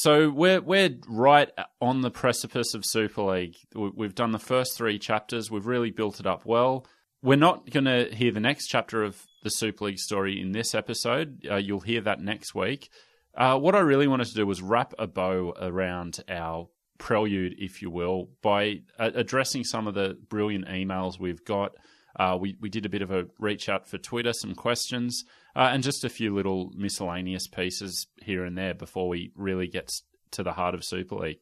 So we're we're right on the precipice of Super League. We- We've done the first three chapters. We've really built it up well. We're not going to hear the next chapter of the Super League story in this episode. Uh, you'll hear that next week. Uh, what I really wanted to do was wrap a bow around our prelude, if you will, by uh, addressing some of the brilliant emails we've got. Uh, we, we did a bit of a reach out for Twitter, some questions, uh, and just a few little miscellaneous pieces here and there before we really get to the heart of Super League.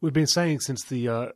We've been saying since the uh,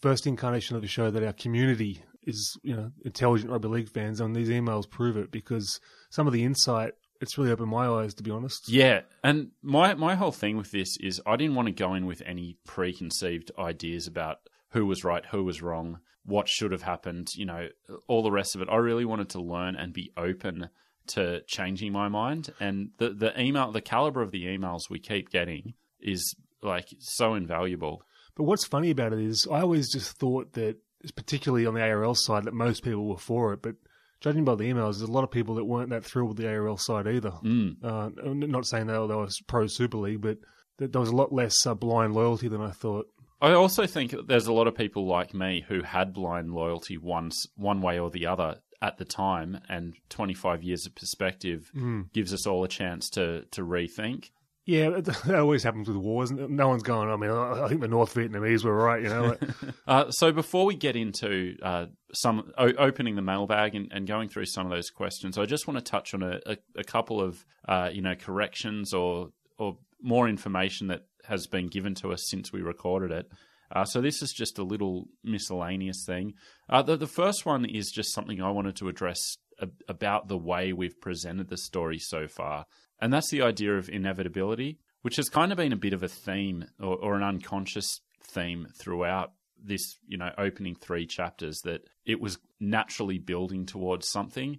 first incarnation of the show that our community is, you know, intelligent rugby league fans, and these emails prove it because some of the insight it's really opened my eyes, to be honest. Yeah, and my my whole thing with this is I didn't want to go in with any preconceived ideas about who was right, who was wrong, what should have happened, you know, all the rest of it. I really wanted to learn and be open to changing my mind. And the the email, the caliber of the emails we keep getting is like so invaluable. But what's funny about it is I always just thought that, particularly on the ARL side, that most people were for it. But judging by the emails, there's a lot of people that weren't that thrilled with the ARL side either. Mm. Uh, not saying that they was pro Super League, but that there was a lot less uh, blind loyalty than I thought. I also think there's a lot of people like me who had blind loyalty once, one way or the other at the time, and 25 years of perspective gives us all a chance to to rethink. Yeah, that always happens with wars. No one's going. I mean, I I think the North Vietnamese were right. You know, Uh, so before we get into uh, some o- opening the mailbag and, and going through some of those questions, I just want to touch on a, a, a couple of uh, you know corrections or or more information that has been given to us since we recorded it. Uh, so this is just a little miscellaneous thing. Uh, the, the first one is just something I wanted to address a, about the way we've presented the story so far, and that's the idea of inevitability, which has kind of been a bit of a theme or, or an unconscious theme throughout this, you know, opening three chapters that it was naturally building towards something.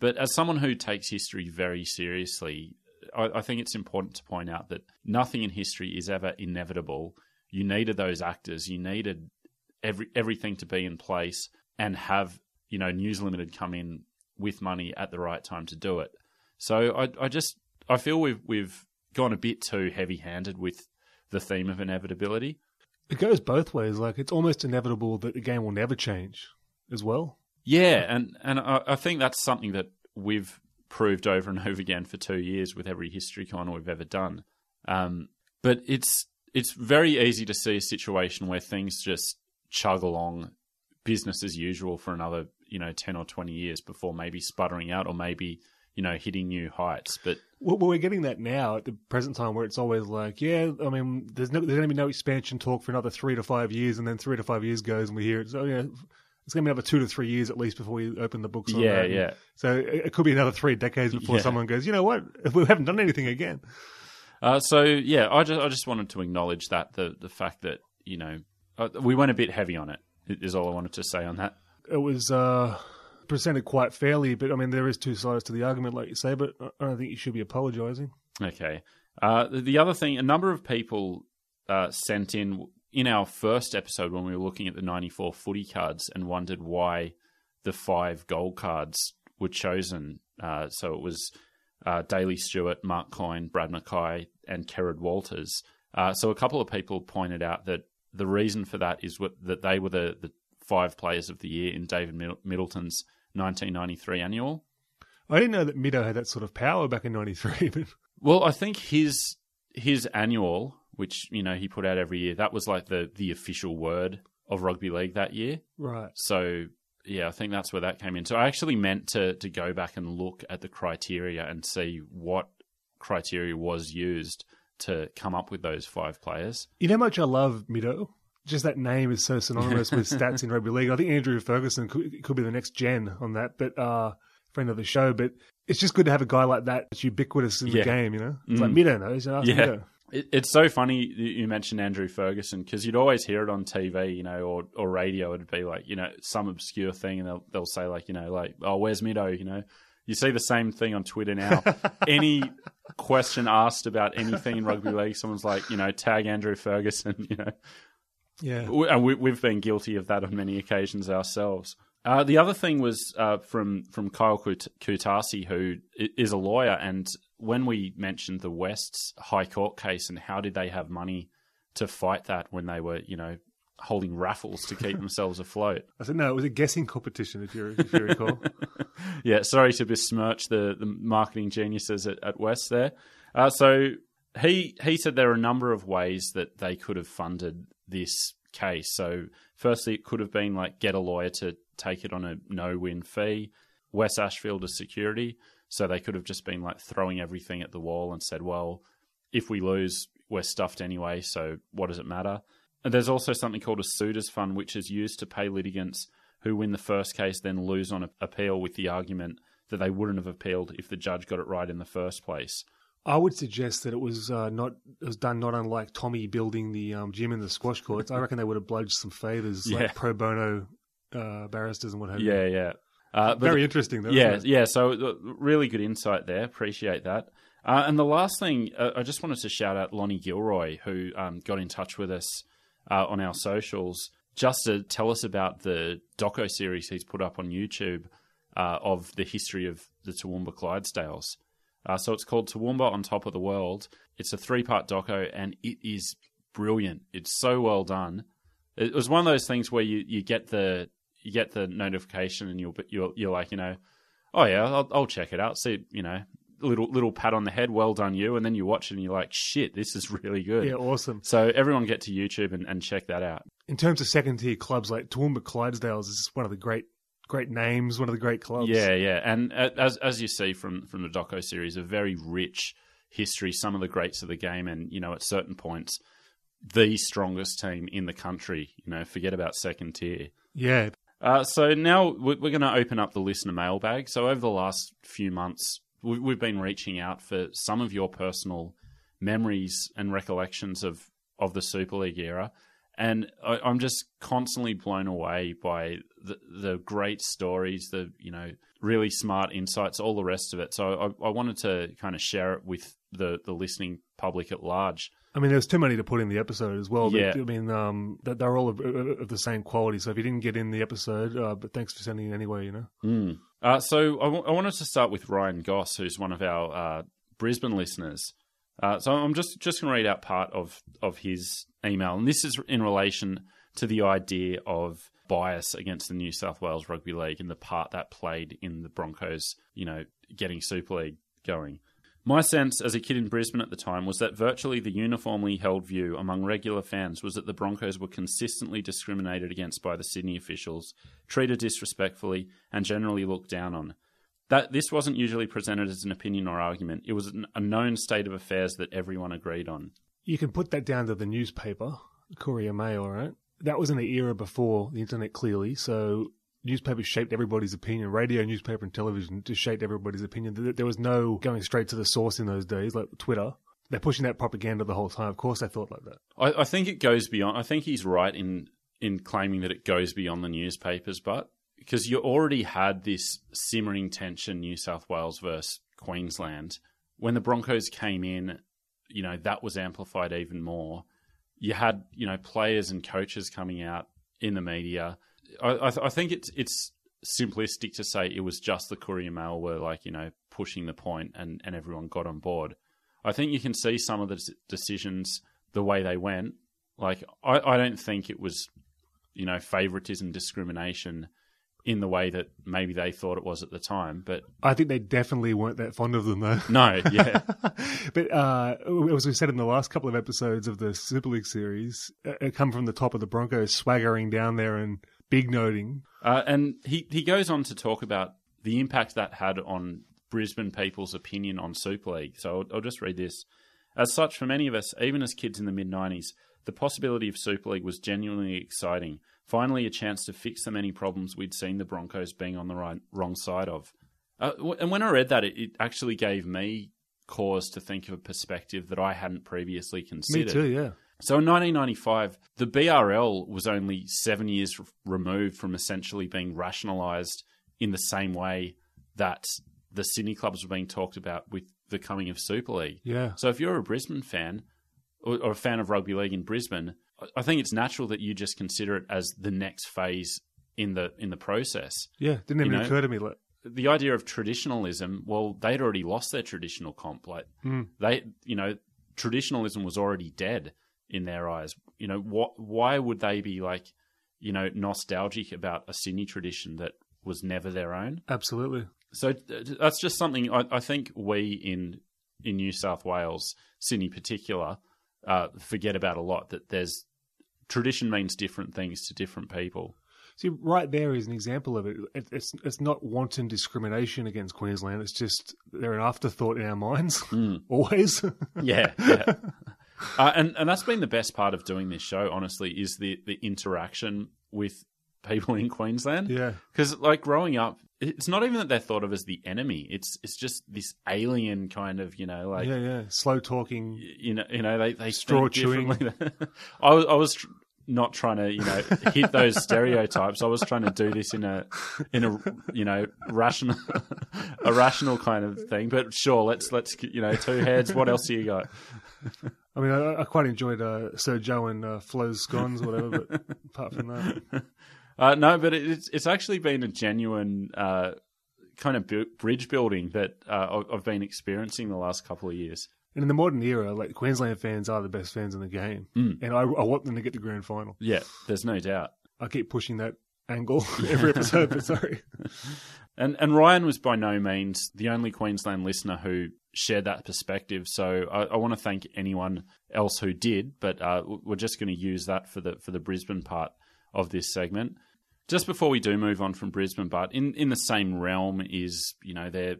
But as someone who takes history very seriously, I, I think it's important to point out that nothing in history is ever inevitable. You needed those actors. You needed every everything to be in place and have you know News Limited come in with money at the right time to do it. So I, I just I feel we've we've gone a bit too heavy handed with the theme of inevitability. it goes both ways. Like it's almost inevitable that the game will never change, as well. Yeah, and and I, I think that's something that we've proved over and over again for two years with every history con we've ever done. Um, but it's it's very easy to see a situation where things just chug along, business as usual for another you know ten or twenty years before maybe sputtering out or maybe you know hitting new heights. But Well, we're getting that now at the present time, where it's always like, yeah, I mean, there's no, there's going to be no expansion talk for another three to five years, and then three to five years goes, and we hear it. So yeah, it's going to be another two to three years at least before we open the books. On yeah, that. yeah. So it, it could be another three decades before Yeah. someone goes, you know what, we haven't done anything again. Uh, so yeah, I just I just wanted to acknowledge that the the fact that you know uh, we went a bit heavy on it is all I wanted to say on that. It was uh, presented quite fairly, but I mean, there is two sides to the argument, like you say. But I don't think you should be apologising. Okay. Uh, the- the other thing, a number of people uh, sent in in our first episode when we were looking at the 94 footy cards and wondered why the five gold cards were chosen. Uh, so it was uh, Daley Stuart, Mark Coyne, Brad Mackay, and Kerrod Walters. Uh, so a couple of people pointed out that the reason for that is what, that they were the, the five players of the year in David Middleton's 1993 annual. I didn't know that Mido had that sort of power back in '93, but Well, I think his his annual, which you know he put out every year, that was like the the official word of rugby league that year. right. So yeah, I think that's where that came in. So I actually meant to to go back and look at the criteria and see what criteria was used to come up with those five players. You know how much I love Mido? Just that name is so synonymous with stats in rugby league. I think Andrew Ferguson could, could be the next gen on that, but uh, friend of the show. But it's just good to have a guy like that that's ubiquitous in Yeah. the game, you know? It's Mm. like Mido knows. Ask Yeah. Mido. It, it's so funny you mentioned Andrew Ferguson because you'd always hear it on TV, you know, or, or radio. It'd be like, you know, some obscure thing, and they'll they'll say like, you know, like, oh, where's Mido? You know, you see the same thing on Twitter now. Any question asked about anything in rugby league, someone's like, you know, tag Andrew Ferguson. You know, Yeah. We- and we, we've been guilty of that on many occasions ourselves. Uh, the other thing was uh, from from Kyle Kut- Kutasi, who is a lawyer, and when we mentioned the West's High Court case and how did they have money to fight that when they were, you know, holding raffles to keep themselves afloat. I said, no, it was a guessing competition, if you, if you recall. yeah, sorry to besmirch the, the marketing geniuses at, at West there. Uh, so he he said there are a number of ways that they could have funded this case. So firstly, it could have been like get a lawyer to take it on a no win fee. West Ashfield as security, so they could have just been like throwing everything at the wall and said, well, if we lose, we're stuffed anyway. So what does it matter? And there's also something called a suitors fund, which is used to pay litigants who win the first case then lose on a- appeal with the argument that they wouldn't have appealed if the judge got it right in the first place. I would suggest that it was uh, not it was done not unlike Tommy building the um, gym in the squash courts. I reckon they would have bludged some favors, Yeah. like pro bono uh, barristers and what have you. Yeah, yeah. Uh, Very interesting, though. yeah, yeah. So uh, really good insight there. Appreciate that. Uh, and the last thing, uh, I just wanted to shout out Lonnie Gilroy, who um, got in touch with us uh, on our socials just to tell us about the doco series he's put up on YouTube uh, of the history of the Toowoomba Clydesdales. Uh, so it's called Toowoomba on Top of the World. It's a three part doco, and it is brilliant. It's so well done. It was one of those things where you, you get the you get the notification and you're you're, you're like you know, oh yeah, I'll, I'll check it out. See you know, little little pat on the head, well done you, and then you watch it and you're like, shit, this is really good. Yeah, awesome. So everyone get to YouTube and, and check that out. In terms of second tier clubs, like Toowoomba Clydesdales is one of the great great names, one of the great clubs. Yeah, yeah, and as as you see from from the doco series, a very rich history. Some of the greats of the game, and you know, at certain points, the strongest team in the country. You know, forget about second tier. Yeah. Uh, so now we're, going to open up the listener mailbag. So over the last few months, we, we've been reaching out for some of your personal memories and recollections of of the Super League era. And I, I'm just constantly blown away by the, the great stories, the you know really smart insights, all the rest of it. So I, I wanted to kind of share it with the the listening public at large. I mean, there's too many to put in the episode as well. But, Yeah. I mean, um, that they're all of, of the same quality. So if you didn't get in the episode, uh, but thanks for sending it anyway. You know. Mm. Uh, so I, w- I wanted to start with Ryan Goss, who's one of our uh, Brisbane listeners. Uh, so I'm just just going to read out part of of his email, and this is in relation to the idea of bias against the New South Wales Rugby League and the part that played in the Broncos, you know, getting Super League going. My sense as a kid in Brisbane at the time was that virtually the uniformly held view among regular fans was that the Broncos were consistently discriminated against by the Sydney officials, treated disrespectfully, and generally looked down on. That this wasn't usually presented as an opinion or argument. It was an, a known state of affairs that everyone agreed on. You can put that down to the newspaper, Courier Mail, right? That was in the era before the internet, clearly. So newspapers shaped everybody's opinion. Radio, newspaper, and television just shaped everybody's opinion. There- was no going straight to the source in those days, like Twitter. They're pushing that propaganda the whole time. Of course, they thought like that. I, I think it goes beyond. I think he's right in in claiming that it goes beyond the newspapers, but because you already had this simmering tension, New South Wales versus Queensland, when the Broncos came in, you know that was amplified even more. You had you know players and coaches coming out in the media. I, I, th- I think it's it's simplistic to say it was just the Courier Mail were like you know pushing the point and and everyone got on board. I think you can see some of the decisions the way they went. Like I, I don't think it was, you know, favoritism, discrimination in the way that maybe they thought it was at the time. But I think they definitely weren't that fond of them, though. no, yeah, but uh, as we said in the last couple of episodes of the Super League series, uh, it come from the top of the Broncos, swaggering down there and big noting. Uh, and he, he goes on to talk about the impact that had on Brisbane people's opinion on Super League. So I'll, I'll just read this. As such, for many of us, even as kids in the mid 90s, the possibility of Super League was genuinely exciting. Finally, a chance to fix the many problems we'd seen the Broncos being on the right, wrong side of. Uh, and when I read that, it, it actually gave me cause to think of a perspective that I hadn't previously considered. Me too, yeah. So in 1995, the BRL was only seven years removed from essentially being rationalised in the same way that the Sydney clubs were being talked about with the coming of Super League. Yeah. So if you're a Brisbane fan or, or a fan of rugby league in Brisbane, I think it's natural that you just consider it as the next phase in the in the process. Yeah, didn't even You know? occur to me. Like, the idea of traditionalism, well, they'd already lost their traditional comp. Like Mm. they, you know, traditionalism was already dead in their eyes. You know, what? Why would they be like, you know, nostalgic about a Sydney tradition that was never their own? absolutely. So that's just something I, I think we in in New South Wales, Sydney particular, uh, forget about a lot. That there's tradition means different things to different people. See, right there is an example of it. it it's it's not wanton discrimination against Queensland. It's just they're an afterthought in our minds, always. Yeah, yeah. uh, and and that's been the best part of doing this show. Honestly, is the the interaction with people in Queensland. yeah, Because like growing up, it's not even that they're thought of as the enemy. It's it's just this alien kind of you know like yeah, yeah. Slow talking. you know you know they they Straw chewing. I was I was tr- not trying to you know hit those stereotypes. I was trying to do this in a in a you know rational a rational kind of thing. But sure, let's let's you know two heads. What else do you got? I mean, I, I quite enjoyed uh, Sir Joh and uh, Flo's scones, or whatever. But apart from that, Uh, no, but it's it's actually been a genuine uh, kind of bu- bridge building that uh, I've been experiencing the last couple of years. and in the modern era, like Queensland fans are the best fans in the game, and I, I want them to get the grand final. Yeah, there's no doubt. I keep pushing that angle every episode, but sorry. And and Ryan was by no means the only Queensland listener who shared that perspective. So I, I want to thank anyone else who did, but uh, we're just going to use that for the for the Brisbane part of this segment. Just before we do move on from Brisbane, but in, in the same realm is you know their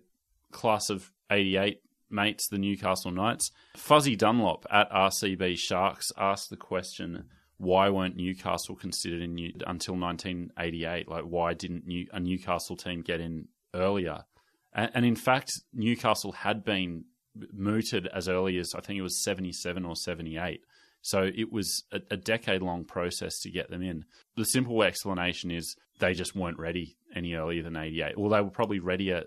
class of '88 mates, the Newcastle Knights. Fuzzy Dunlop at RCB Sharks asked the question. Why weren't Newcastle considered in New- until 1988? Like, why didn't New- a Newcastle team get in earlier? And, and in fact, Newcastle had been mooted as early as I think it was 77 or 78. So it was a, a decade long process to get them in. The simple explanation is they just weren't ready any earlier than 88. Well, they were probably ready at,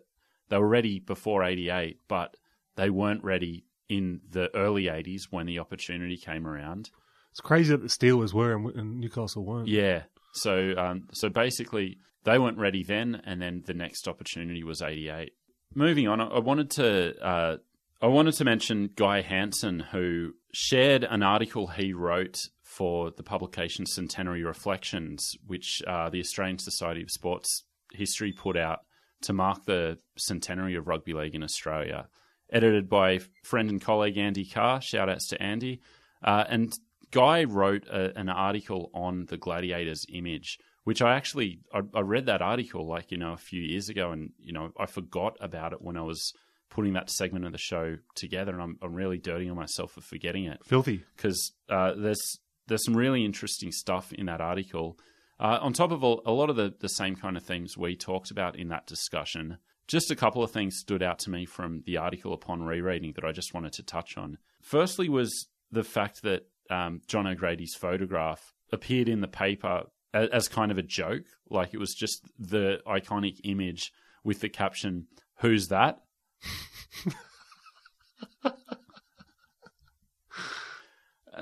they were ready before 88, but they weren't ready in the early 80s when the opportunity came around. It's crazy that the Steelers were and, Newcastle weren't. Yeah. So um, so basically, they weren't ready then, and then the next opportunity was '88. Moving on, I I wanted to uh, I wanted to mention Guy Hansen, who shared an article he wrote for the publication Centenary Reflections, which uh, the Australian Society of Sports History put out to mark the centenary of rugby league in Australia. Edited by friend and colleague Andy Carr. Shout outs to Andy. Uh, and Guy wrote a, an article on the Gladiators image, which I actually I, I read that article like you know a few years ago, and you know I forgot about it when I was putting that segment of the show together, and I'm, I'm really dirtying on myself for forgetting it Filthy. because uh, there's there's some really interesting stuff in that article. Uh, on top of all, a lot of the, the same kind of themes we talked about in that discussion, just a couple of things stood out to me from the article upon rereading that I just wanted to touch on. Firstly, was the fact that um, John O'Gready's photograph appeared in the paper as, as kind of a joke, like it was just the iconic image with the caption "Who's that?"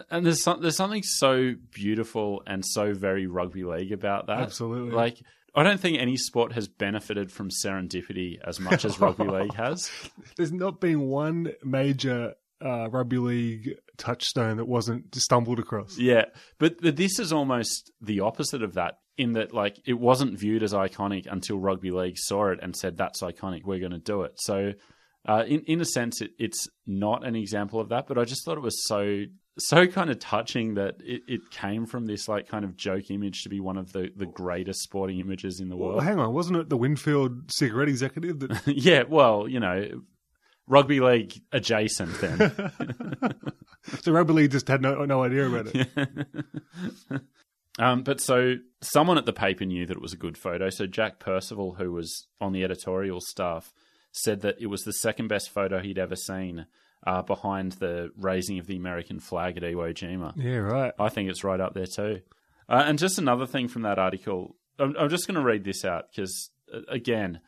and there's some, there's something so beautiful and so very rugby league about that. Absolutely. Like I don't think any sport has benefited from serendipity as much as rugby league has. There's not been one major uh, rugby league touchstone that wasn't stumbled across. Yeah, but, but this is almost the opposite of that. In that, like, it wasn't viewed as iconic until rugby league saw it and said, "That's iconic. We're going to do it." So, uh, in in a sense, it, it's not an example of that. But I just thought it was so so kind of touching that it, it came from this like kind of joke image to be one of the, the greatest sporting images in the Well, world. hang on, wasn't it the Winfield cigarette executive that yeah, well, you know, rugby league adjacent then. so rugby league just had no no idea about it? Um, but so someone at the paper knew that it was a good photo. So Jack Percival, who was on the editorial staff, said that it was the second best photo he'd ever seen uh, behind the raising of the American flag at Iwo Jima. Yeah, right. I think it's right up there too. Uh, and just another thing from that article, I'm, I'm just going to read this out because, uh, again,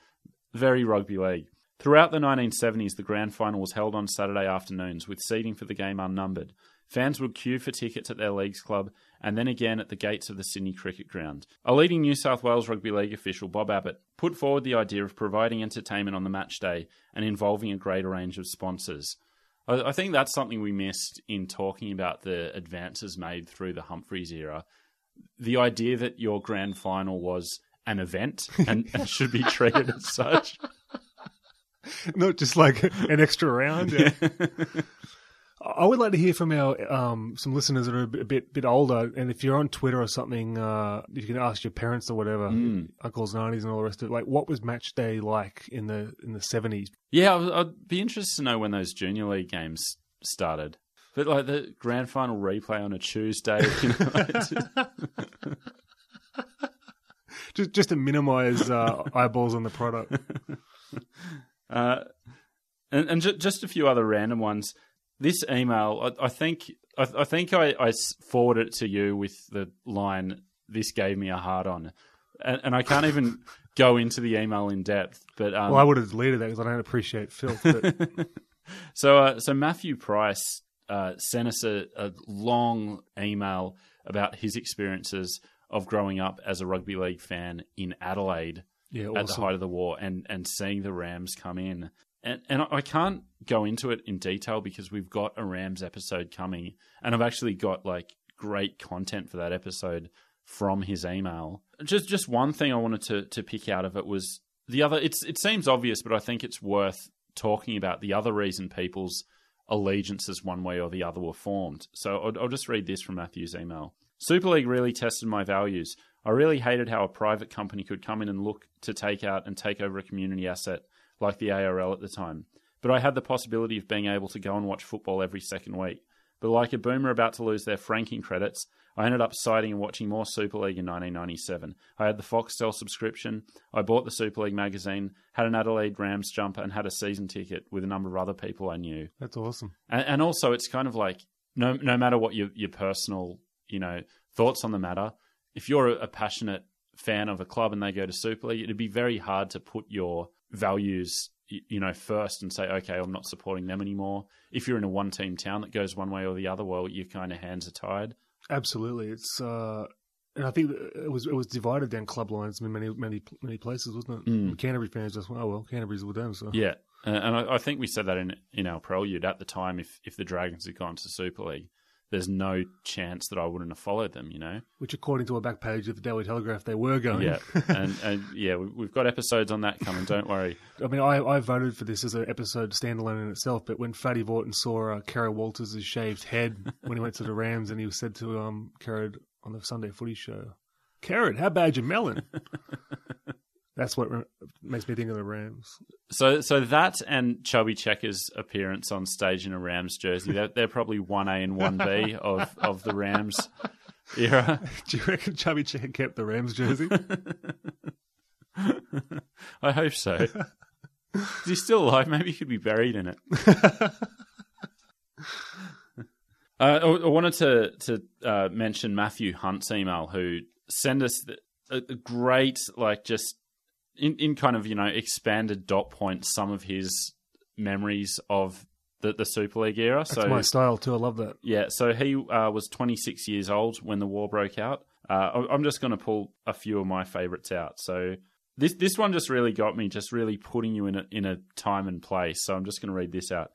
very rugby league. Throughout the 1970s, the grand final was held on Saturday afternoons with seating for the game unnumbered. Fans would queue for tickets at their league's club and then again at the gates of the Sydney Cricket Ground. A leading New South Wales Rugby League official, Bob Abbott, put forward the idea of providing entertainment on the match day and involving a greater range of sponsors. I, think that's something we missed in talking about the advances made through the Humphreys era. The idea that your grand final was an event and, and should be treated as such. Not just like an extra round. Yeah. I would like to hear from our um, some listeners that are a bit, bit older, and if you're on Twitter or something, uh, you can ask your parents or whatever, uncles, and aunties, and all the rest of it. Like, what was match day like in the in the seventies? Yeah, I'd, I'd be interested to know when those junior league games started. But like the grand final replay on a Tuesday, you know, like, just- Just just to minimise uh, eyeballs on the product. Uh, and, and ju- just a few other random ones. This email, I, I think, I, I think I, I forwarded it to you with the line, "This gave me a hard on," and, and I can't even go into the email in depth. But um, Well, I would have deleted that because I don't appreciate filth. But So, uh, so Matthew Price uh, sent us a, a long email about his experiences of growing up as a rugby league fan in Adelaide yeah, at the height of the war and, and seeing the Rams come in. And, and I can't go into it in detail because we've got a Rams episode coming, and I've actually got like great content for that episode from his email. Just just one thing I wanted to to pick out of it was the other. It's it seems obvious, but I think it's worth talking about the other reason people's allegiances one way or the other were formed. So I'll, I'll just read this from Matthew's email. Super League really tested my values. I really hated how a private company could come in and look to take out and take over a community asset like the ARL at the time. But I had the possibility of being able to go and watch football every second week. But like a boomer about to lose their franking credits, I ended up siding and watching more Super League in 1997. I had the Foxtel subscription, I bought the Super League magazine, had an Adelaide Rams jumper, and had a season ticket with a number of other people I knew. That's awesome. And, and also, it's kind of like no no matter what your your personal you know thoughts on the matter, if you're a, passionate fan of a club and they go to Super League, it'd be very hard to put your values you know first and say okay I'm not supporting them anymore. If you're in a one team town that goes one way or the other, well your kind of hands are tied. Absolutely, it's uh, and I think it was it was divided down club lines in many many many places, wasn't it? Mm. Canterbury fans just went, oh well, Canterbury's with them, so Yeah, uh, and I, I think we said that in in our prelude at the time. If if the Dragons had gone to Super League, there's no chance that I wouldn't have followed them. You know. which according to a back page of the Daily Telegraph, they were going. Yeah, and, and yeah, we- we've got episodes on that coming. Don't worry. I mean, I, I voted for this as an episode standalone in itself, but when Fatty Vautin saw uh, Kerrod Walters' shaved head when he went to the Rams, and he said to um, Kerrod on the Sunday Footy Show, "Kerrod, how bad your melon?" That's what re- makes me think of the Rams. So, so that and Chubby Checker's appearance on stage in a Rams jersey, they're, they're probably one A and one B of of the Rams era. Do you reckon Chubby Checker kept the Rams jersey? I hope so. Is he still alive? Maybe he could be buried in it. Uh, I I wanted to to uh, mention Matthew Hunt's email, who sent us the, a, a great, like, just in, in kind of you know expanded dot points some of his memories of the, the Super League era. That's so my style too. I love that. yeah, so he uh, was 26 years old when the war broke out. Uh, I'm just going to pull a few of my favorites out. So this this one just really got me, just really putting you in a, in a time and place. So I'm just going to read this out.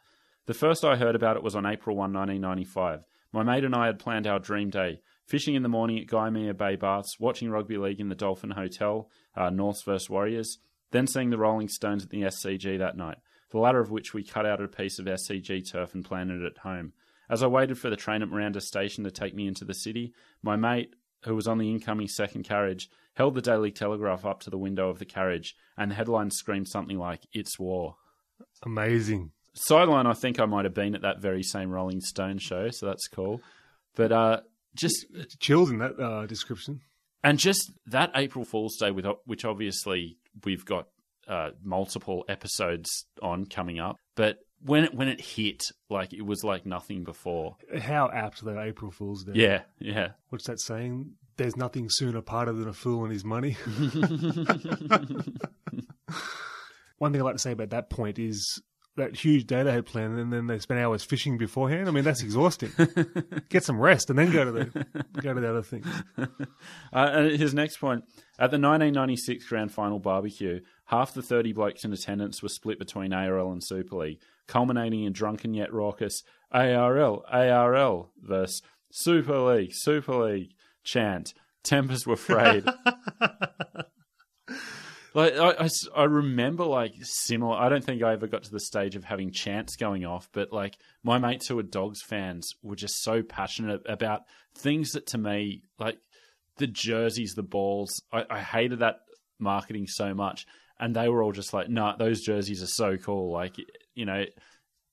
The first I heard about it was on April 1, 1995. My mate and I had planned our dream day. Fishing in the morning at Gunnamatta Bay Baths, watching rugby league in the Dolphin Hotel, uh, Norths vs Warriors, then seeing the Rolling Stones at the SCG that night, the latter of which we cut out a piece of SCG turf and planted it at home. As I waited for the train at Miranda Station to take me into the city, my mate, who was on the incoming second carriage, held the Daily Telegraph up to the window of the carriage, and the headline screamed something like, It's War. Amazing. Sideline, I think I might have been at that very same Rolling Stone show, so that's cool. But uh, just Chills in that uh, description. and just that April Fool's Day, with which obviously we've got uh, multiple episodes on coming up, but when it when it hit, like it was like nothing before. How apt that April Fool's Day. Yeah, yeah. What's that saying? There's nothing sooner parted than a fool and his money. One thing I like to say about that point is that huge day they had planned, and then they spent hours fishing beforehand. I mean, that's exhausting. Get some rest, and then go to the go to the other things. Uh, and his next point at the 1996 Grand Final barbecue, half the 30 blokes in attendance were split between ARL and Super League, culminating in drunken yet raucous ARL, ARL versus Super League, Super League chant. Tempers were frayed. Like I, I I remember like similar. I don't think I ever got to the stage of having chants going off, but like my mates who were dogs fans were just so passionate about things that to me like the jerseys, the balls. I, I hated that marketing so much, and they were all just like, "No, those jerseys are so cool." Like you know,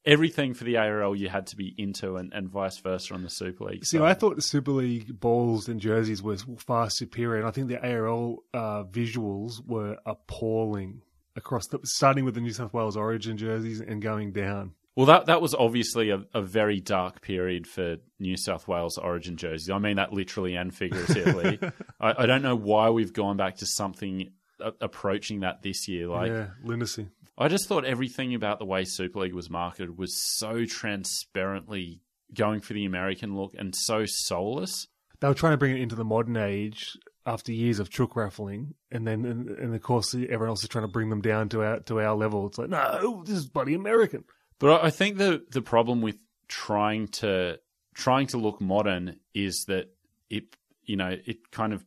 everything for the ARL you had to be into, and, and vice versa on the Super League. See, side. I thought the Super League balls and jerseys were far superior, and I think the ARL uh, visuals were appalling across the starting with the New South Wales Origin jerseys and going down. Well, that that was obviously a, a very dark period for New South Wales Origin jerseys. I mean that literally and figuratively. I, I don't know why we've gone back to something a- approaching that this year. Like, yeah, lunacy. I just thought everything about the way Super League was marketed was so transparently going for the American look and so soulless. They were trying to bring it into the modern age after years of chook raffling, and then and, and of course everyone else is trying to bring them down to our to our level. It's like, no, this is bloody American. But I I think the the problem with trying to trying to look modern is that it you know it kind of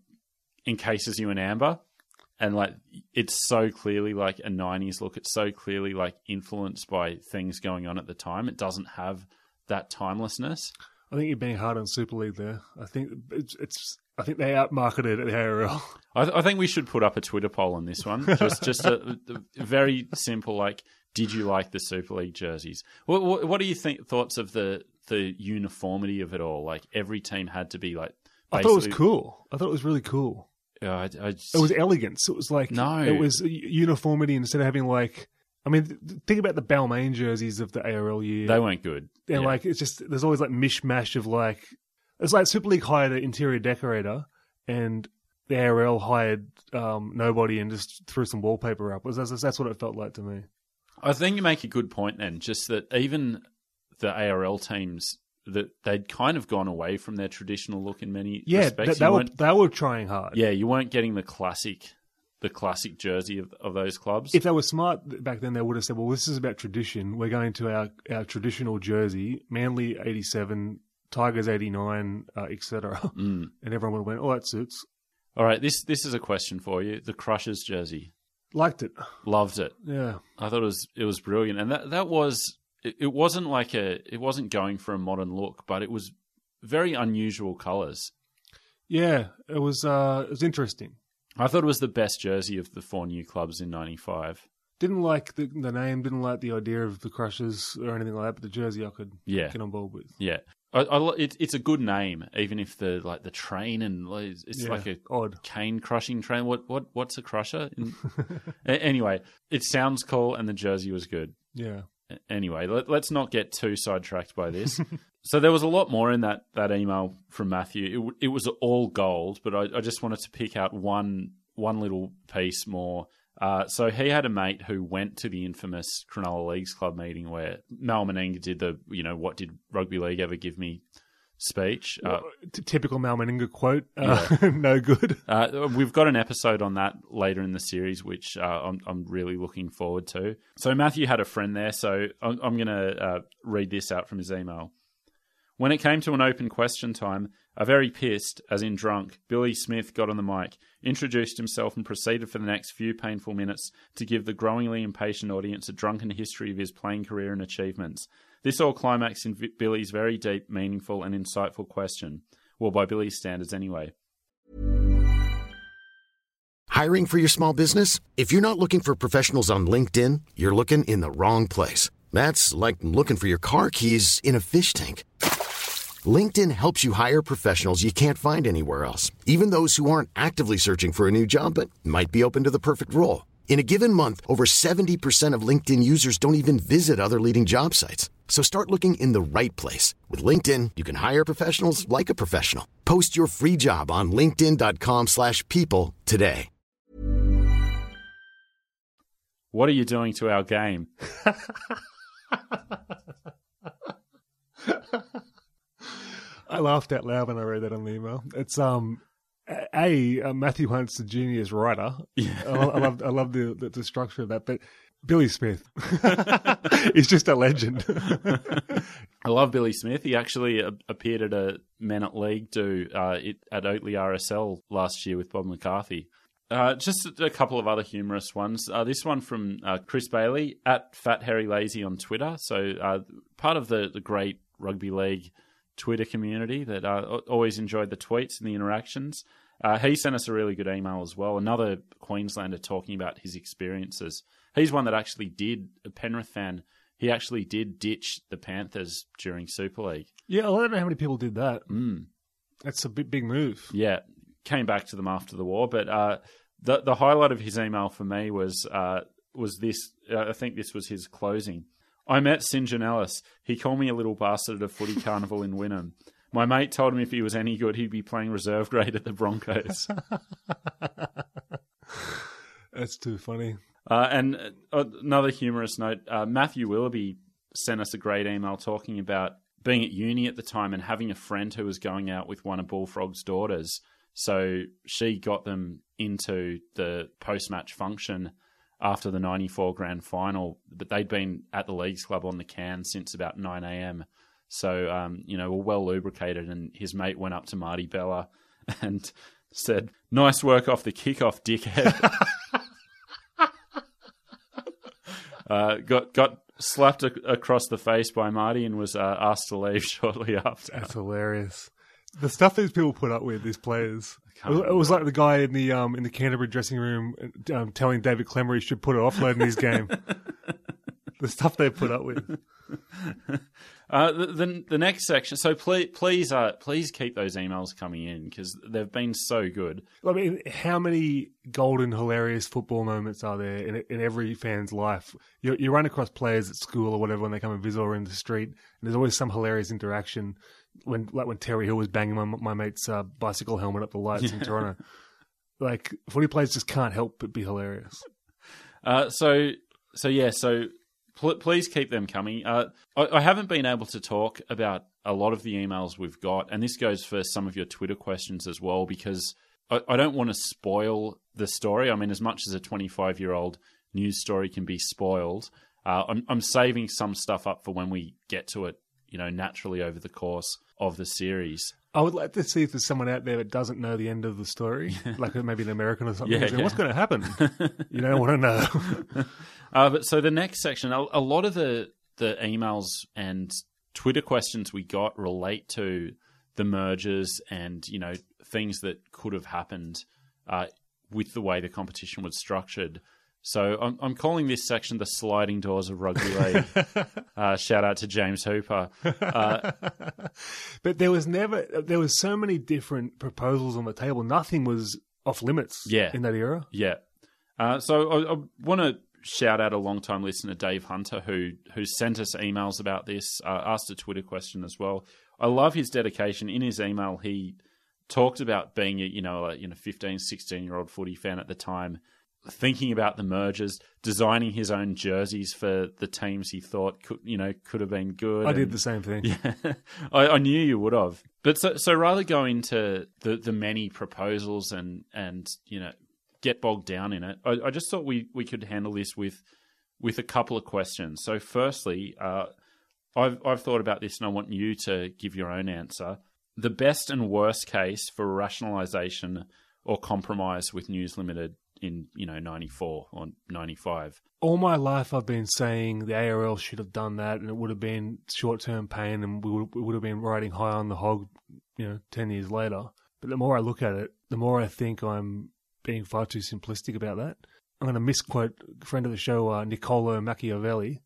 encases you in amber, and like it's so clearly like a '90s look. It's so clearly like influenced by things going on at the time. It doesn't have that timelessness. I think you're being hard on Super League there. I think it's, it's I think they outmarketed at the ARL. I, I think we should put up a Twitter poll on this one. Just just a, a very simple like. Did you like the Super League jerseys? What, what, what do you think? Thoughts of the the uniformity of it all? Like every team had to be like. I thought it was cool. I thought it was really cool. I, I just, It was elegance. It was like No. it was uniformity instead of having like. I mean, think about the Balmain jerseys of the ARL year. they weren't good. and Yeah. like it's just there's always like mishmash of like it's like Super League hired an interior decorator and the ARL hired um, nobody and just threw some wallpaper up. Was that's, that's what it felt like to me. I think you make a good point then. Just that even the ARL teams that they'd kind of gone away from their traditional look in many Yeah, respects. th- they were they were trying hard. yeah, you weren't getting the classic, the classic jersey of, of those clubs. If they were smart back then, they would have said, "Well, this is about tradition. We're going to our, our traditional jersey, Manly '87, Tigers '89, uh, etc." Mm. And everyone would have went, "Oh, that suits." All right, this this is a question for you. The Crushers jersey, Liked it. loved it. Yeah. I thought it was it was brilliant, and that that was it, it wasn't like a it wasn't going for a modern look, but it was very unusual colours. Yeah, it was. Uh, it was interesting. I thought it was the best jersey of the four new clubs in '95. Didn't like the, the name. Didn't like the idea of the Crushers or anything like that. But the jersey, I could Yeah, get on board with. yeah. I, I, it, it's a good name, even if the like the train and it's Yeah, like a odd. cane crushing train. What what what's a crusher? Anyway, it sounds cool, and the jersey was good. Yeah. Anyway, let, let's not get too sidetracked by this. so there was a lot more in that that email from Matthew. It, it was all gold, but I, I just wanted to pick out one one little piece more. Uh, so he had a mate who went to the infamous Cronulla Leagues Club meeting where Mal Meninga did the, you know, what did rugby league ever give me speech. Uh, typical Mal Meninga quote. Uh, no good. uh, we've got an episode on that later in the series, which uh, I'm, I'm really looking forward to. So Matthew had a friend there, so I'm, I'm going to uh, read this out from his email. When it came to an open question time, a very pissed, as in drunk, Billy Smith got on the mic, introduced himself, and proceeded for the next few painful minutes to give the growingly impatient audience a drunken history of his playing career and achievements. This all climaxed in Billy's very deep, meaningful, and insightful question. Well, by Billy's standards, anyway. Hiring for your small business? If you're not looking for professionals on LinkedIn, you're looking in the wrong place. That's like looking for your car keys in a fish tank. LinkedIn helps you hire professionals you can't find anywhere else, even those who aren't actively searching for a new job but might be open to the perfect role. In a given month, over 70% of LinkedIn users don't even visit other leading job sites. So start looking in the right place. With LinkedIn, you can hire professionals like a professional. Post your free job on linkedin.com slash people today. What are you doing to our game? I laughed out loud when I read that on the email. It's um, a, a Matthew Hunt's a genius writer. Yeah. I, I love I love the, the the structure of that, but. Billy Smith. He's just a legend. I love Billy Smith. He actually uh, appeared at a Men of League do uh, at Oatley RSL last year with Bob McCarthy. Uh, just a couple of other humorous ones. Uh, this one from uh, Chris Bailey at Fat Harry Lazy on Twitter. So uh, part of the, the great rugby league Twitter community that always enjoyed the tweets and the interactions. He sent us a really good email as well. Another Queenslander talking about his experiences. He's one that actually did a Penrith fan. He actually did ditch the Panthers during Super League. Yeah, I don't know how many people did that. Mm. That's a big, big move. Yeah, came back to them after the war. But uh, the the highlight of his email for me was uh, was this. Uh, I think this was his closing. I met St John Ellis. He called me a little bastard at a footy carnival in Wynnum. My mate told him if he was any good, he'd be playing reserve grade at the Broncos. That's too funny. Uh, and uh, another humorous note uh, Matthew Willoughby sent us a great email talking about being at uni at the time and having a friend who was going out with one of Bullfrog's daughters. So she got them into the post match function after the 94 grand final, but they'd been at the Leagues Club on the can since about 9 a.m. So, um, you know, were well lubricated. And his mate went up to Marty Bella and said, Nice work off the kickoff, dickhead. uh, got got slapped a- across the face by Marty and was uh, asked to leave shortly after. That's hilarious. The stuff these people put up with, these players. It was, it was like the guy in the um in the Canterbury dressing room um, telling David Klemmer he should put an offload in his game. the stuff they put up with. Uh, the, the the next section. So please please uh please keep those emails coming in because they've been so good. I mean, how many golden, hilarious football moments are there in, in every fan's life? You, you run across players at school or whatever when they come and visit or in the street, and there's always some hilarious interaction. When like when Terry Hill was banging my, my mate's uh, bicycle helmet up the lights in Toronto, like footy players just can't help but be hilarious. Uh, so so yeah, so pl- please keep them coming. Uh, I, I haven't been able to talk about a lot of the emails we've got, and this goes for some of your Twitter questions as well, because I, I don't want to spoil the story. I mean, as much as a 25 year old news story can be spoiled, uh, I'm, I'm saving some stuff up for when we get to it, you know, naturally over the course of the series. I would like to see if there's someone out there that doesn't know the end of the story, like maybe an American or something. Yeah, going, yeah. What's going to happen? you don't want to know. Uh, but so the next section, a, a lot of the the emails and Twitter questions we got relate to the mergers and you know things that could have happened uh, with the way the competition was structured. So I'm, I'm calling this section the sliding doors of rugby league. uh, shout out to James Hooper. Uh, but there was never, there was so many different proposals on the table. Nothing was off limits. Yeah. in that era. Yeah. Uh, so I, I want to shout out a long-time listener, Dave Hunter, who who sent us emails about this, uh, asked a Twitter question as well. I love his dedication. In his email, he talked about being a you know a you know 15, 16 year old footy fan at the time, thinking about the mergers, designing his own jerseys for the teams he thought could you know could have been good. I did the same thing. yeah, I, I knew you would have. But so, so rather go into the, the many proposals and, and you know get bogged down in it, I, I just thought we, we could handle this with with a couple of questions. So, firstly, uh, I've I've thought about this, and I want you to give your own answer. The best and worst case for rationalisation or compromise with News Limited in you know ninety four or ninety five. All my life, I've been saying the ARL should have done that, and it would have been short term pain, and we would, we would have been riding high on the hog, you know, ten years later. But the more I look at it, the more I think I'm being far too simplistic about that. I'm going to misquote a friend of the show, uh, Niccolo Machiavelli.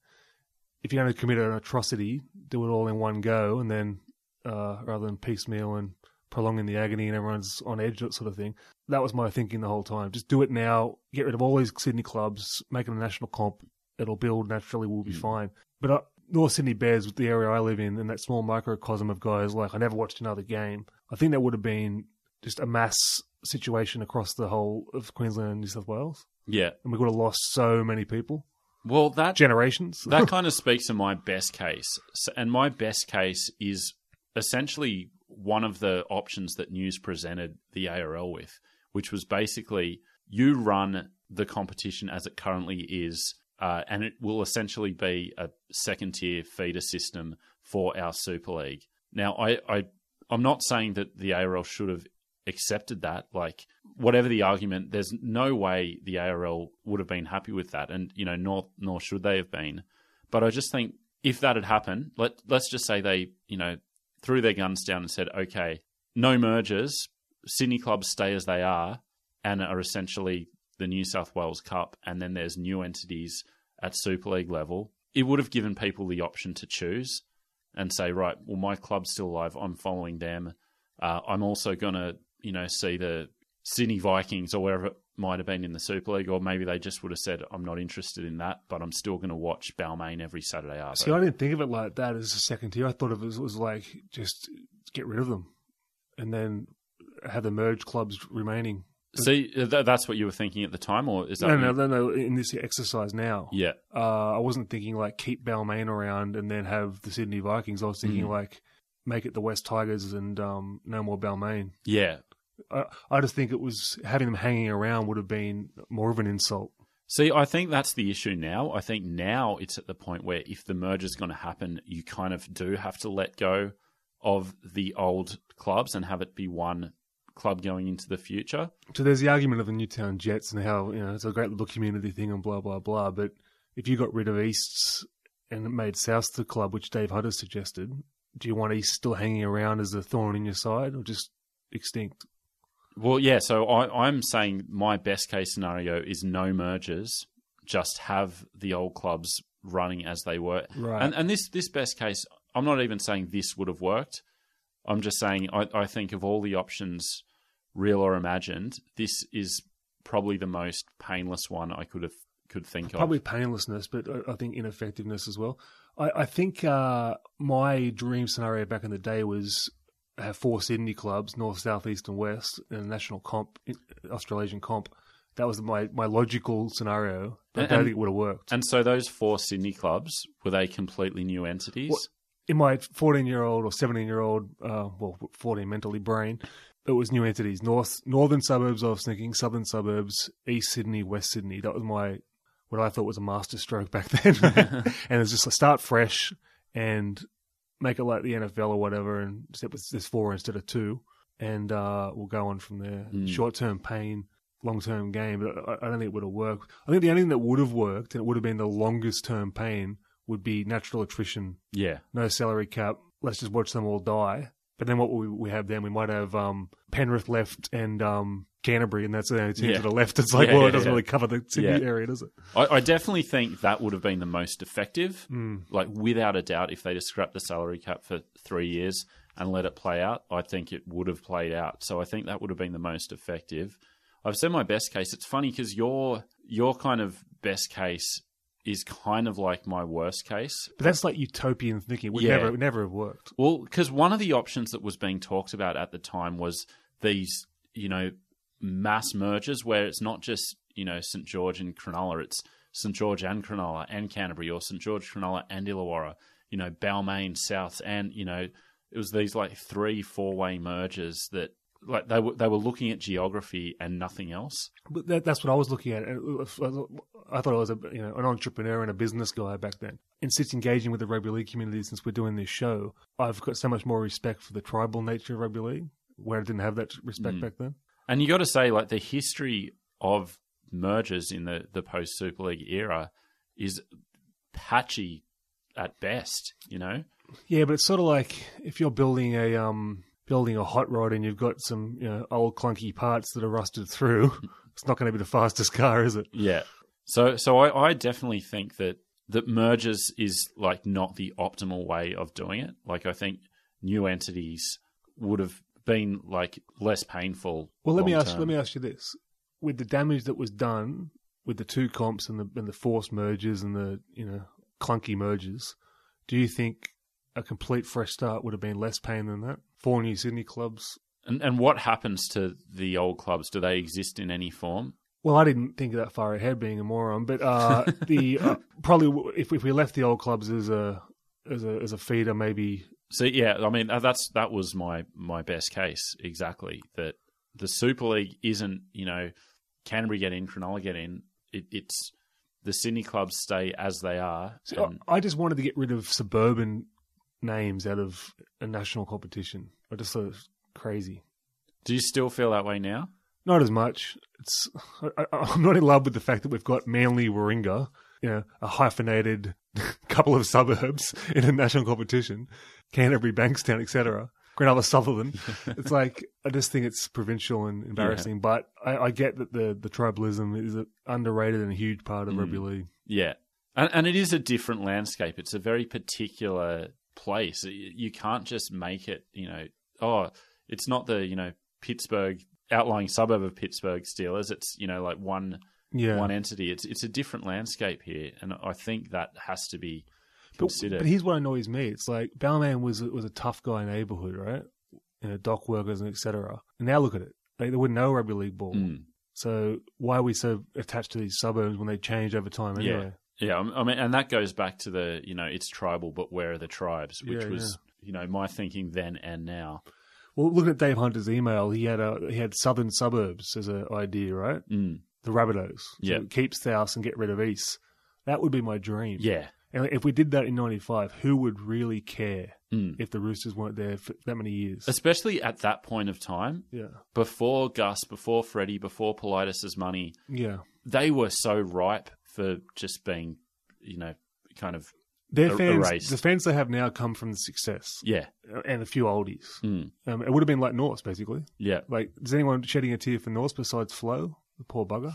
If you're going to commit an atrocity, do it all in one go, and then uh, rather than piecemeal and prolonging the agony and everyone's on edge, that sort of thing. That was my thinking the whole time. Just do it now, get rid of all these Sydney clubs, make it a national comp. It'll build naturally, we'll be Mm. fine. But uh, North Sydney Bears, with the area I live in, and that small microcosm of guys like I never watched another game. I think that would have been just a mass situation across the whole of Queensland and New South Wales, Yeah. and we would have lost so many people, Well, that generations. that kind of speaks to my best case. And my best case is essentially one of the options that News presented the ARL with, which was basically you run the competition as it currently is, uh, and it will essentially be a second tier feeder system for our Super League. Now, I, I, I'm not saying that the ARL should have accepted that. Like, whatever the argument, there's no way the ARL would have been happy with that, and you know, nor nor should they have been. But I just think if that had happened, let let's just say they, you know, threw their guns down and said, okay, no mergers, Sydney clubs stay as they are, and are essentially the New South Wales Cup, and then there's new entities at Super League level. It would have given people the option to choose and say, right, well, my club's still alive. I'm following them. Uh, I'm also going to, you know, see the Sydney Vikings or wherever it might have been in the Super League, or maybe they just would have said, I'm not interested in that, but I'm still going to watch Balmain every Saturday Arvo. See, I didn't think of it like that as a second tier. I thought of it as, was like just get rid of them, and then have the merged clubs remaining. See, th- that's what you were thinking at the time, or is that? No, no, no, no. In this exercise now, Yeah, uh, I wasn't thinking like keep Balmain around and then have the Sydney Vikings. I was thinking Mm. like make it the West Tigers and um, no more Balmain. yeah. I, I just think it was having them hanging around would have been more of an insult. See, I think that's the issue now. I think now it's at the point where if the merger is going to happen, you kind of do have to let go of the old clubs and have it be one club going into the future. So there's the argument of the Newtown Jets and how you know it's a great little community thing and blah blah blah. But if you got rid of Easts and made South the club, which Dave Hutter suggested, do you want East still hanging around as a thorn in your side or just extinct? Well, yeah. So I, I'm saying my best case scenario is no mergers, just have the old clubs running as they were. Right. And and this this best case, I'm not even saying this would have worked. I'm just saying I, I think of all the options, real or imagined, this is probably the most painless one I could have could think Probably of. Probably painlessness, but I- I think ineffectiveness as well. I, I think uh, my dream scenario back in the day was have four Sydney clubs, North, South, East, and West, in a national comp, Australasian comp. That was my, my logical scenario. I And- don't think it would have worked. And so those four Sydney clubs were they completely new entities? What- in my 14 year old or 17 year old, uh, well, 14 mentally brain, it was new entities. North, northern suburbs, I was thinking, southern suburbs, East Sydney, West Sydney. That was my, what I thought was a master stroke back then. and it's just like start fresh and make it like the NFL or whatever, and except it's there's four instead of two. And uh, we'll go on from there. Mm. Short term pain, long term gain. But I, I don't think it would have worked. I think the only thing that would have worked, and it would have been the longest term pain, would be natural attrition yeah. no salary cap. Let's just watch them all die. But then what we we have then? We might have um, Penrith left and um, Canterbury, and that's the only teams Yeah. that are left. It's like, Yeah, well, yeah, it doesn't really cover the Sydney area, does it? I, I definitely think that would have been the most effective. Mm. Like without a doubt, if they just scrapped the salary cap for three years and let it play out, I think it would have played out. So I think that would have been the most effective. I've said my best case. It's funny because your your kind of best case is kind of like my worst case. But that's like utopian thinking. It would Yeah. never, would never have worked. Well, because one of the options that was being talked about at the time was these, you know, mass mergers where it's not just, you know, St. George and Cronulla, it's St. George and Cronulla and Canterbury or St. George, Cronulla and Illawarra, you know, Balmain, South, and, you know, it was these like three, four way mergers that, like, they were, they were looking at geography and nothing else. But that, that's what I was looking at. I thought I was a you know an entrepreneur and a business guy back then. And since engaging with the rugby league community since we're doing this show, I've got so much more respect for the tribal nature of rugby league, where I didn't have that respect Mm. back then. And you got to say, like, the history of mergers in the the post Super League era is patchy at best. You know. Yeah, but it's sort of like if you're building a um building a hot rod and you've got some you know old clunky parts that are rusted through. it's not going to be the fastest car, is it? Yeah. So so I, I definitely think that that mergers is like not the optimal way of doing it. Like I think new entities would have been like less painful. Well, let me ask. long-term. Let me ask you this: with the damage that was done with the two comps and the and the forced mergers and the you know clunky mergers, do you think a complete fresh start would have been less pain than that? Four new Sydney clubs. And and what happens to the old clubs? Do they exist in any form? Well, I didn't think that far ahead, being a moron. But uh, the uh, probably if if we left the old clubs as a as a as a feeder, maybe So yeah, I mean that's that was my my best case exactly that the Super League isn't you know Canterbury get in, Cronulla get in. It, it's the Sydney clubs stay as they are. See, and- I just wanted to get rid of suburban names out of a national competition. I just thought it was crazy. do you still feel that way now? Not as much. It's I, I- I'm not in love with the fact that we've got Manly Warringah, you know, a hyphenated couple of suburbs in a national competition, Canterbury, Bankstown, etc. Cronulla, Sutherland. it's like I just think it's provincial and embarrassing. But I, I get that the the tribalism is underrated and a huge part of Mm. rugby league. Yeah, and, and it is a different landscape. It's a very particular place. You can't just make it. You know, oh, it's not the you know Pittsburgh outlying suburb of Pittsburgh Steelers. It's you know like one Yeah, one entity. It's it's a different landscape here, and I think that has to be But, considered. but here's what annoys me: it's like Balmain was was a tough guy neighborhood, right? You know, dock workers and etc. And now look at it; they, they wouldn't know rugby league ball. Mm. So why are we so attached to these suburbs when they change over time anyway? Yeah, I mean, and that goes back to the you know it's tribal, but where are the tribes? Which Yeah, was you know my thinking then and now. Well, looking at Dave Hunter's email, he had a he had southern suburbs as an idea, right? Mm. The Rabbitohs. So Yeah. keep South and get rid of East. That would be my dream. Yeah, And if we did that in '95, who would really care Mm. if the Roosters weren't there for that many years? especially at that point of time, yeah, before Gus, before Freddie, before Politis's money, yeah. they were so ripe for just being, you know, kind of Their Er- fans, erased. the fans they have now come from the success yeah, and a few oldies. Mm. Um, it would have been like Norths, basically. yeah. Like, is anyone shedding a tear for Norths besides Flo, the poor bugger?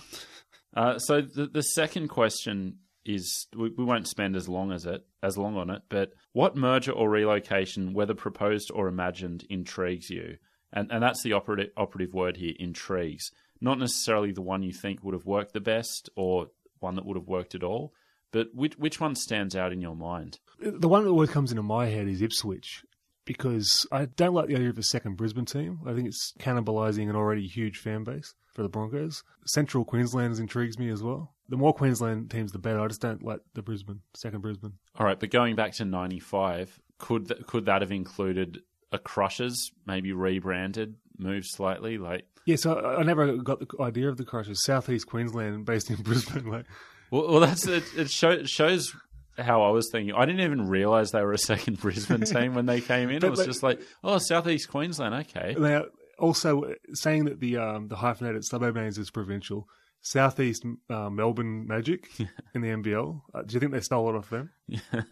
Uh, so the the second question is we, we won't spend as long as it as long on it, but what merger or relocation, whether proposed or imagined, intrigues you? And and that's the operative operative word here, intrigues. Not necessarily the one you think would have worked the best or one that would have worked at all, but which which one stands out in your mind? The one that always comes into my head is Ipswich because I don't like the idea of a second Brisbane team. I think it's cannibalising an already huge fan base for the Broncos. Central Queensland intrigues me as well. The more Queensland teams, the better. I just don't like the Brisbane, second Brisbane. All right, but going back to '95, could th- could that have included a Crushers, maybe rebranded, moved slightly, like? Yeah, so I, I never got the idea of the Crushers. Southeast Queensland, based in Brisbane. Like, Well, well that's it. It show, shows how I was thinking. I didn't even realize they were a second Brisbane team when they came in. But- it was but- just like, oh, Southeast Queensland, okay. Now, also uh, saying that the um, the hyphenated suburb names is provincial. Southeast uh, Melbourne Magic in the NBL. Uh, do you think they stole it off them?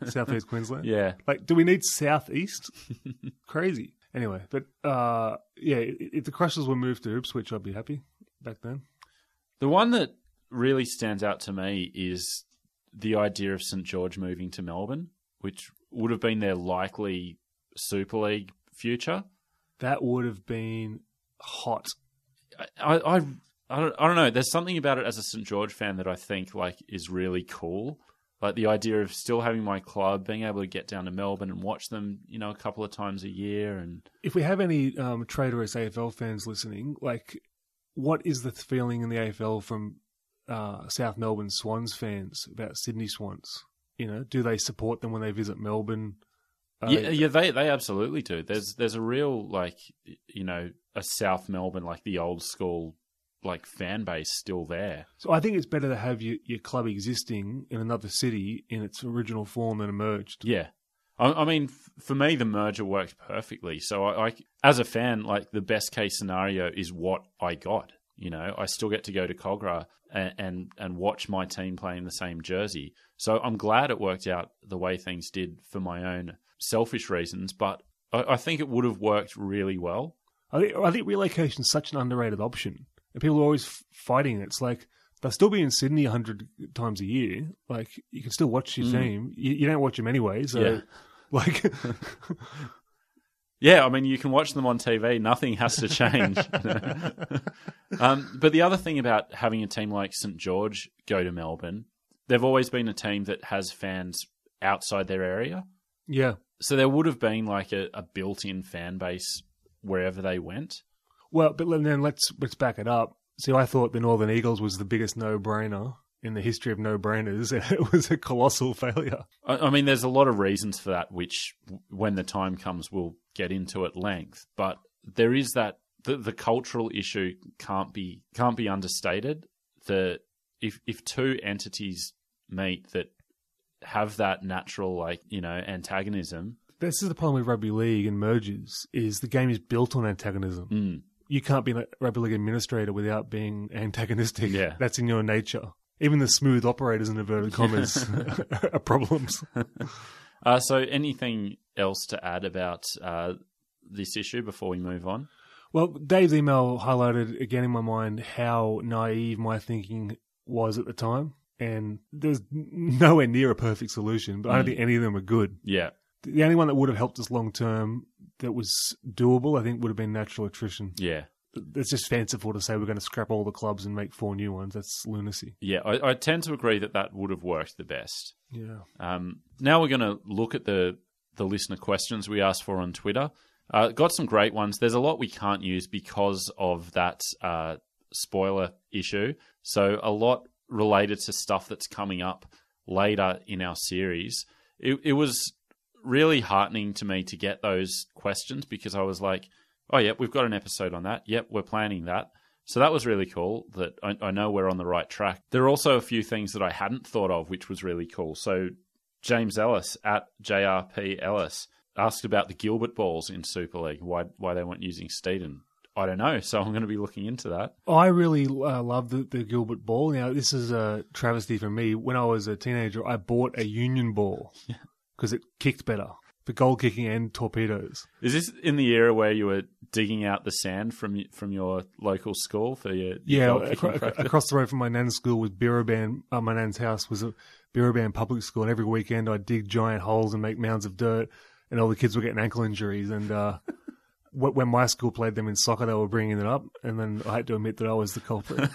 Southeast Queensland. yeah, Like, do we need Southeast? Crazy. Anyway, but uh, yeah, if the Crushers were moved to Ipswich, I'd be happy back then. the one that really stands out to me is the idea of St George moving to Melbourne, which would have been their likely Super League future. That would have been hot. I, I, I don't, I don't know. There's something about it as a St George fan that I think like is really cool. Like the idea of still having my club, being able to get down to Melbourne and watch them, you know, a couple of times a year, and If we have any um, traitorous AFL fans listening, like, what is the feeling in the AFL from uh, South Melbourne Swans fans about Sydney Swans? You know, do they support them when they visit Melbourne? Uh, yeah, yeah, they they absolutely do. There's there's a real like you know a South Melbourne like the old school like fan base still there. So I think it's better to have your, your club existing in another city in its original form than emerged. Yeah. I, I mean, f- for me, the merger worked perfectly. So, I, I, as a fan, like the best case scenario is what I got. You know, I still get to go to Kogarah and, and and watch my team play in the same jersey. So I'm glad it worked out the way things did for my own selfish reasons. But I, I think it would have worked really well. I think, I think relocation is such an underrated option, and people are always fighting. It's like they'll still be in Sydney a hundred times a year. Like you can still watch your team. You, you don't watch them anyway, so Yeah. like Yeah, I mean, you can watch them on TV. Nothing has to change. um, but the other thing about having a team like St George go to Melbourne, they've always been a team that has fans outside their area. yeah. So there would have been like a, a built-in fan base wherever they went. Well, but then let's let's back it up. See, I thought the Northern Eagles was the biggest no-brainer in the history of no-brainers, and it was a colossal failure. I, I mean, there's a lot of reasons for that, which when the time comes, we'll get into at length. But there is that the, the cultural issue can't be can't be understated. The if if two entities meet that have that natural like you know antagonism, This is the problem with rugby league and mergers: is the game is built on antagonism. mm, You can't be a rugby league administrator without being antagonistic. Yeah. that's in your nature. Even the smooth operators in inverted commas are problems. uh, so anything else to add about uh, this issue before we move on? Well, Dave's email highlighted again in my mind how naive my thinking was at the time. And there's nowhere near a perfect solution, but I don't Mm. think any of them are good. Yeah, The only one that would have helped us long term that was doable, I think, would have been natural attrition. yeah. It's just fanciful to say we're going to scrap all the clubs and make four new ones. That's lunacy. Yeah, I, I tend to agree that that would have worked the best. Yeah. Um, now we're going to look at the the listener questions we asked for on Twitter. Uh, got some great ones. There's a lot we can't use because of that uh, spoiler issue. So a lot related to stuff that's coming up later in our series. It, it was really heartening to me to get those questions because I was like, oh, yeah, we've got an episode on that. Yep, we're planning that. So that was really cool that I, I know we're on the right track. There are also a few things that I hadn't thought of, which was really cool. So James Ellis at JRP Ellis asked about the Gilbert balls in Super League, why why they weren't using Steeden. I don't know, so I'm going to be looking into that. I really uh, love the, the Gilbert ball. Now, this is a travesty for me. When I was a teenager, I bought a Union ball because it kicked better for goal kicking and torpedoes. Is this in the era where you were digging out the sand from from your local school for your, your Yeah, across the road from my nan's school was Birraband. Uh, my nan's house was a Birraband public school, and every weekend I'd dig giant holes and make mounds of dirt, and all the kids were getting ankle injuries. And uh, when my school played them in soccer, they were bringing it up, and then I had to admit that I was the culprit.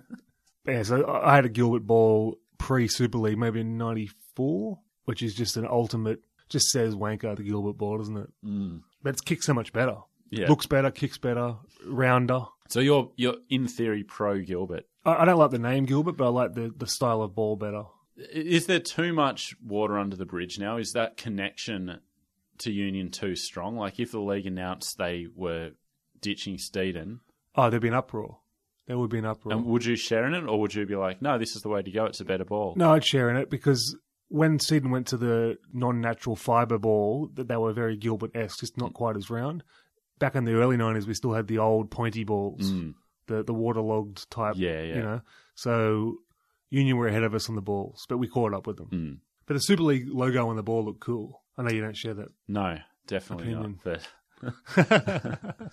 yeah, so I I had a Gilbert ball pre Super League, maybe in '94, which is just an ultimate. Just says wanker the Gilbert ball, doesn't it? Mm. But it's kicked so much better. Yeah. Looks better, kicks better, rounder. So you're you're in theory pro Gilbert. I, I don't like the name Gilbert, but I like the, the style of ball better. Is there too much water under the bridge now? Is that connection to Union too strong? Like if the league announced they were ditching Steeden, Oh, there'd be an uproar. There would be an uproar. and would you share in it, or would you be like, no, this is the way to go? It's a better ball. no, I'd share in it because when Steeden went to the non-natural fibre ball, that they were very Gilbert-esque, just not quite as round. Back in the early '90s, we still had the old pointy balls, Mm. the the waterlogged type. Yeah, yeah. You know, so Union were ahead of us on the balls, but we caught up with them. Mm. But the Super League logo on the ball looked cool. I know you don't share that. No, definitely Opinion. not. But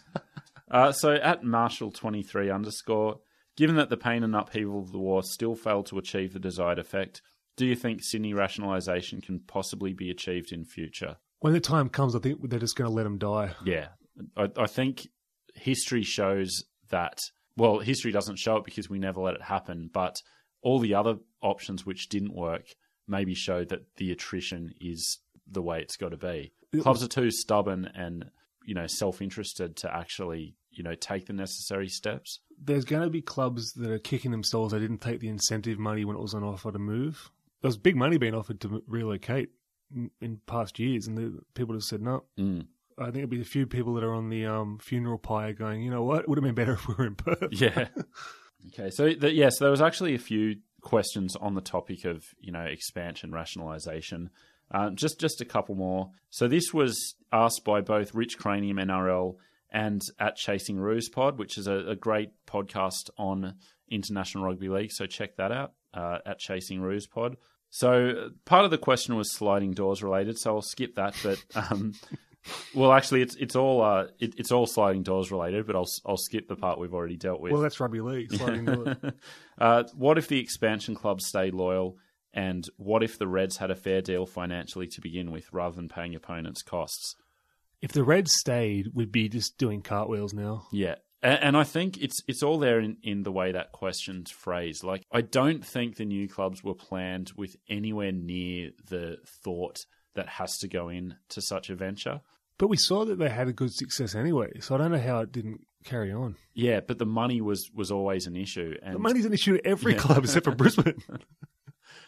uh, so at Marshall twenty three underscore, given that the pain and upheaval of the war still failed to achieve the desired effect, do you think Sydney rationalisation can possibly be achieved in future? When the time comes, I think they're just going to let them die. Yeah, I, I think history shows that. Well, history doesn't show it because we never let it happen, but all the other options which didn't work maybe show that the attrition is the way it's got to be. Clubs are too stubborn and you know self-interested to actually you know take the necessary steps. there's going to be clubs that are kicking themselves they didn't take the incentive money when it was on offer to move. There was big money being offered to relocate in, past years, and the, people just said no. Mm. I think it'd be a few people that are on the um, funeral pyre going, you know what, it would have been better if we were in Perth. Yeah. okay. So the, yeah, so there was actually a few questions on the topic of you know expansion rationalization. Uh, just just a couple more. So this was asked by both Rich Cranium NRL and at Chasing Ruse Pod, which is a, a great podcast on International Rugby League. So check that out uh, at Chasing Ruse Pod. So part of the question was sliding doors related, so I'll skip that. But um, well, actually, it's it's all uh, it, it's all sliding doors related, but I'll I'll skip the part we've already dealt with. Well, that's rugby league. Sliding doors. uh, what if the expansion club stayed loyal? And what if the Reds had a fair deal financially to begin with, rather than paying opponents' costs? If the Reds stayed, we'd be just doing cartwheels now. Yeah. And, I think it's it's all there in, in the way that question's phrased. Like I don't think the new clubs were planned with anywhere near the thought that has to go in to such a venture. But we saw that they had a good success anyway, so I don't know how it didn't carry on. Yeah, but the money was was always an issue. And The money's an issue at every Yeah. club except for Brisbane.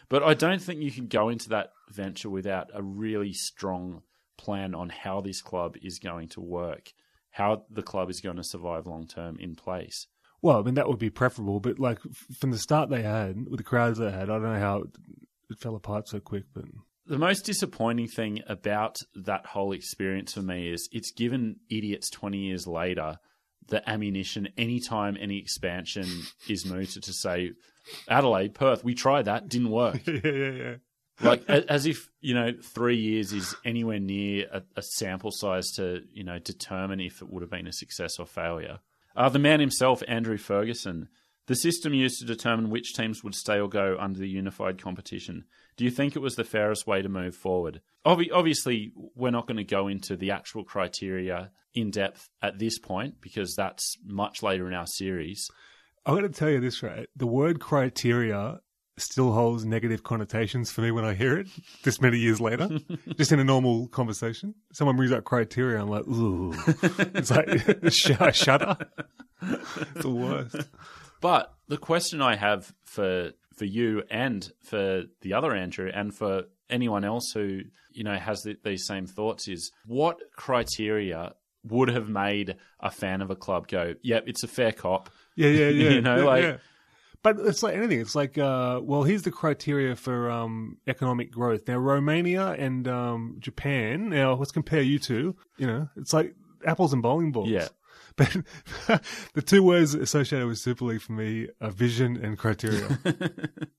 But I don't think you can go into that venture without a really strong plan on how this club is going to work, how the club is going to survive long term in place. well, I mean that would be preferable, but like from the start they had with the crowds they had, I don't know how it, fell apart so quick. But The most disappointing thing about that whole experience for me is it's given idiots 20 years later the ammunition anytime any expansion is mooted to say, Adelaide, Perth, we tried that, didn't work. yeah, yeah, yeah. Like as if you know three years is anywhere near a, a sample size to you know determine if it would have been a success or failure. Uh, the man himself, Andrew Ferguson, the system used to determine which teams would stay or go under the unified competition. Do you think it was the fairest way to move forward? Obvi- obviously, we're not going to go into the actual criteria in depth at this point because that's much later in our series. I'm going to tell you this right. The word criteria still holds negative connotations for me when I hear it this many years later. just in a normal conversation, someone brings up criteria, I'm like, ooh, it's like sh- I shudder. It's the worst. But the question I have for for you and for the other Andrew and for anyone else who you know has the, these same thoughts is what criteria would have made a fan of a club go, "Yep, it's a fair cop." Yeah, yeah, yeah. You know, yeah, like- yeah. But it's like anything. It's like, uh, well, here's the criteria for um, economic growth. Now, Romania and um, Japan. Now, let's compare you two. You know, it's like apples and bowling balls. Yeah. But the two words associated with Super League for me are vision and criteria.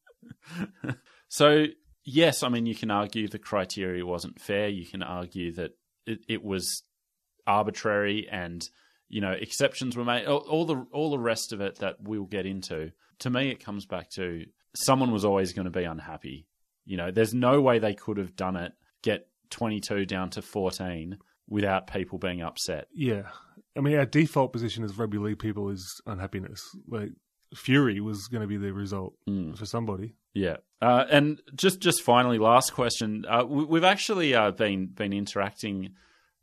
So yes, I mean you can argue the criteria wasn't fair. You can argue that it, it was arbitrary and you know exceptions were made. All, all the all the rest of it that we'll get into. To me, it comes back to someone was always going to be unhappy. You know, there's no way they could have done it. Get 22 down to 14 without people being upset. yeah. I mean, our default position as rugby league people is unhappiness. Like, fury was going to be the result Mm. for somebody. Yeah, uh, and just just finally, last question. Uh, we, we've actually uh, been been interacting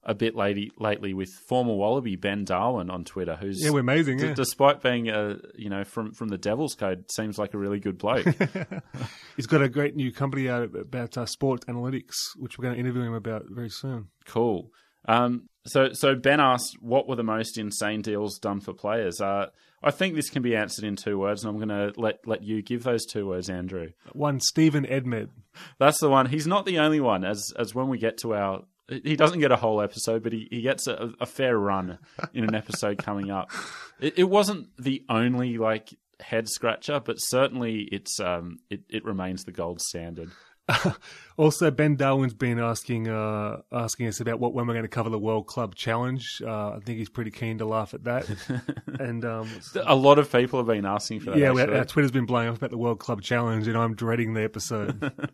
a bit lately lately with former Wallaby Ben Darwin on Twitter, who's Yeah, we're amazing. d- Yeah. despite being a you know from from the Devil's Code, seems like a really good bloke. He's got a great new company out about uh, sport analytics, which we're going to interview him about very soon. cool. Um, so so Ben asked, what were the most insane deals done for players? Uh, I think this can be answered in two words, and I'm going to let let you give those two words, Andrew. One, Stephen Edmed. That's the one. He's not the only one. As as when we get to our, he doesn't get a whole episode, but he, he gets a, a fair run in an episode coming up. It, it wasn't the only like head scratcher, but certainly it's um it, it remains the gold standard. Also, Ben Darwin's been asking uh, asking us about what when we're going to cover the World Club Challenge. Uh, I think he's pretty keen to laugh at that. and um, A lot of people have been asking for that. yeah, actually. our Twitter's been blowing up about the World Club Challenge, and I'm dreading the episode.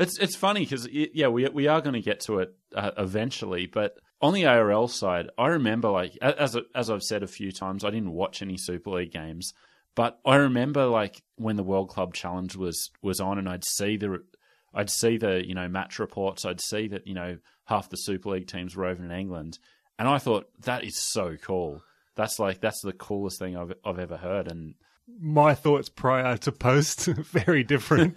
It's it's funny because yeah, we we are going to get to it uh, eventually, but on the ARL side, I remember like as as I've said a few times, I didn't watch any Super League games, but I remember like when the World Club Challenge was was on, and I'd see the I'd see the you know match reports, I'd see that you know half the Super League teams were over in England, and I thought that is so cool. That's like that's the coolest thing I've I've ever heard, and My thoughts prior to post very different.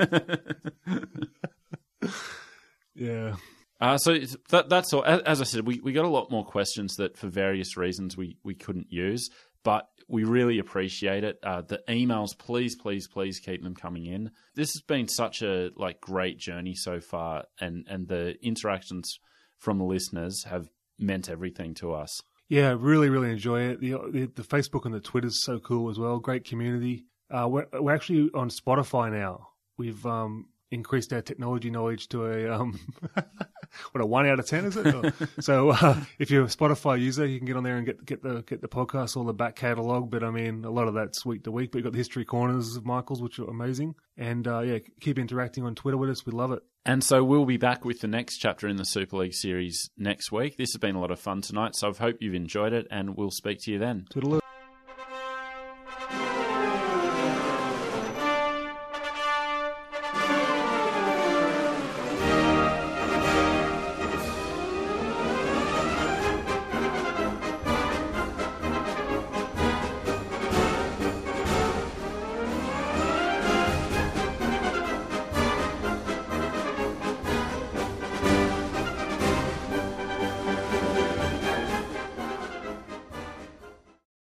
yeah. Uh, so that, that's all. As, I said, we, we got a lot more questions that, for various reasons, we, we couldn't use, but we really appreciate it. Uh, the emails, please, please, please keep them coming in. This has been such a like great journey so far, and and the interactions from the listeners have meant everything to us. Yeah, really, really enjoy it. The, the the Facebook and the Twitter is so cool as well. Great community. Uh, we're we're actually on Spotify now. We've um, increased our technology knowledge to a um, what a one out of ten is it? so uh, if you're a Spotify user, you can get on there and get get the get the podcast or the back catalogue. But I mean, a lot of that's week to week. But you've got the history corners of Michael's, which are amazing. And uh, yeah, keep interacting on Twitter with us. We love it. And so we'll be back with the next chapter in the Super League series next week. This has been a lot of fun tonight, so I hope you've enjoyed it, and we'll speak to you then. Toodaloo.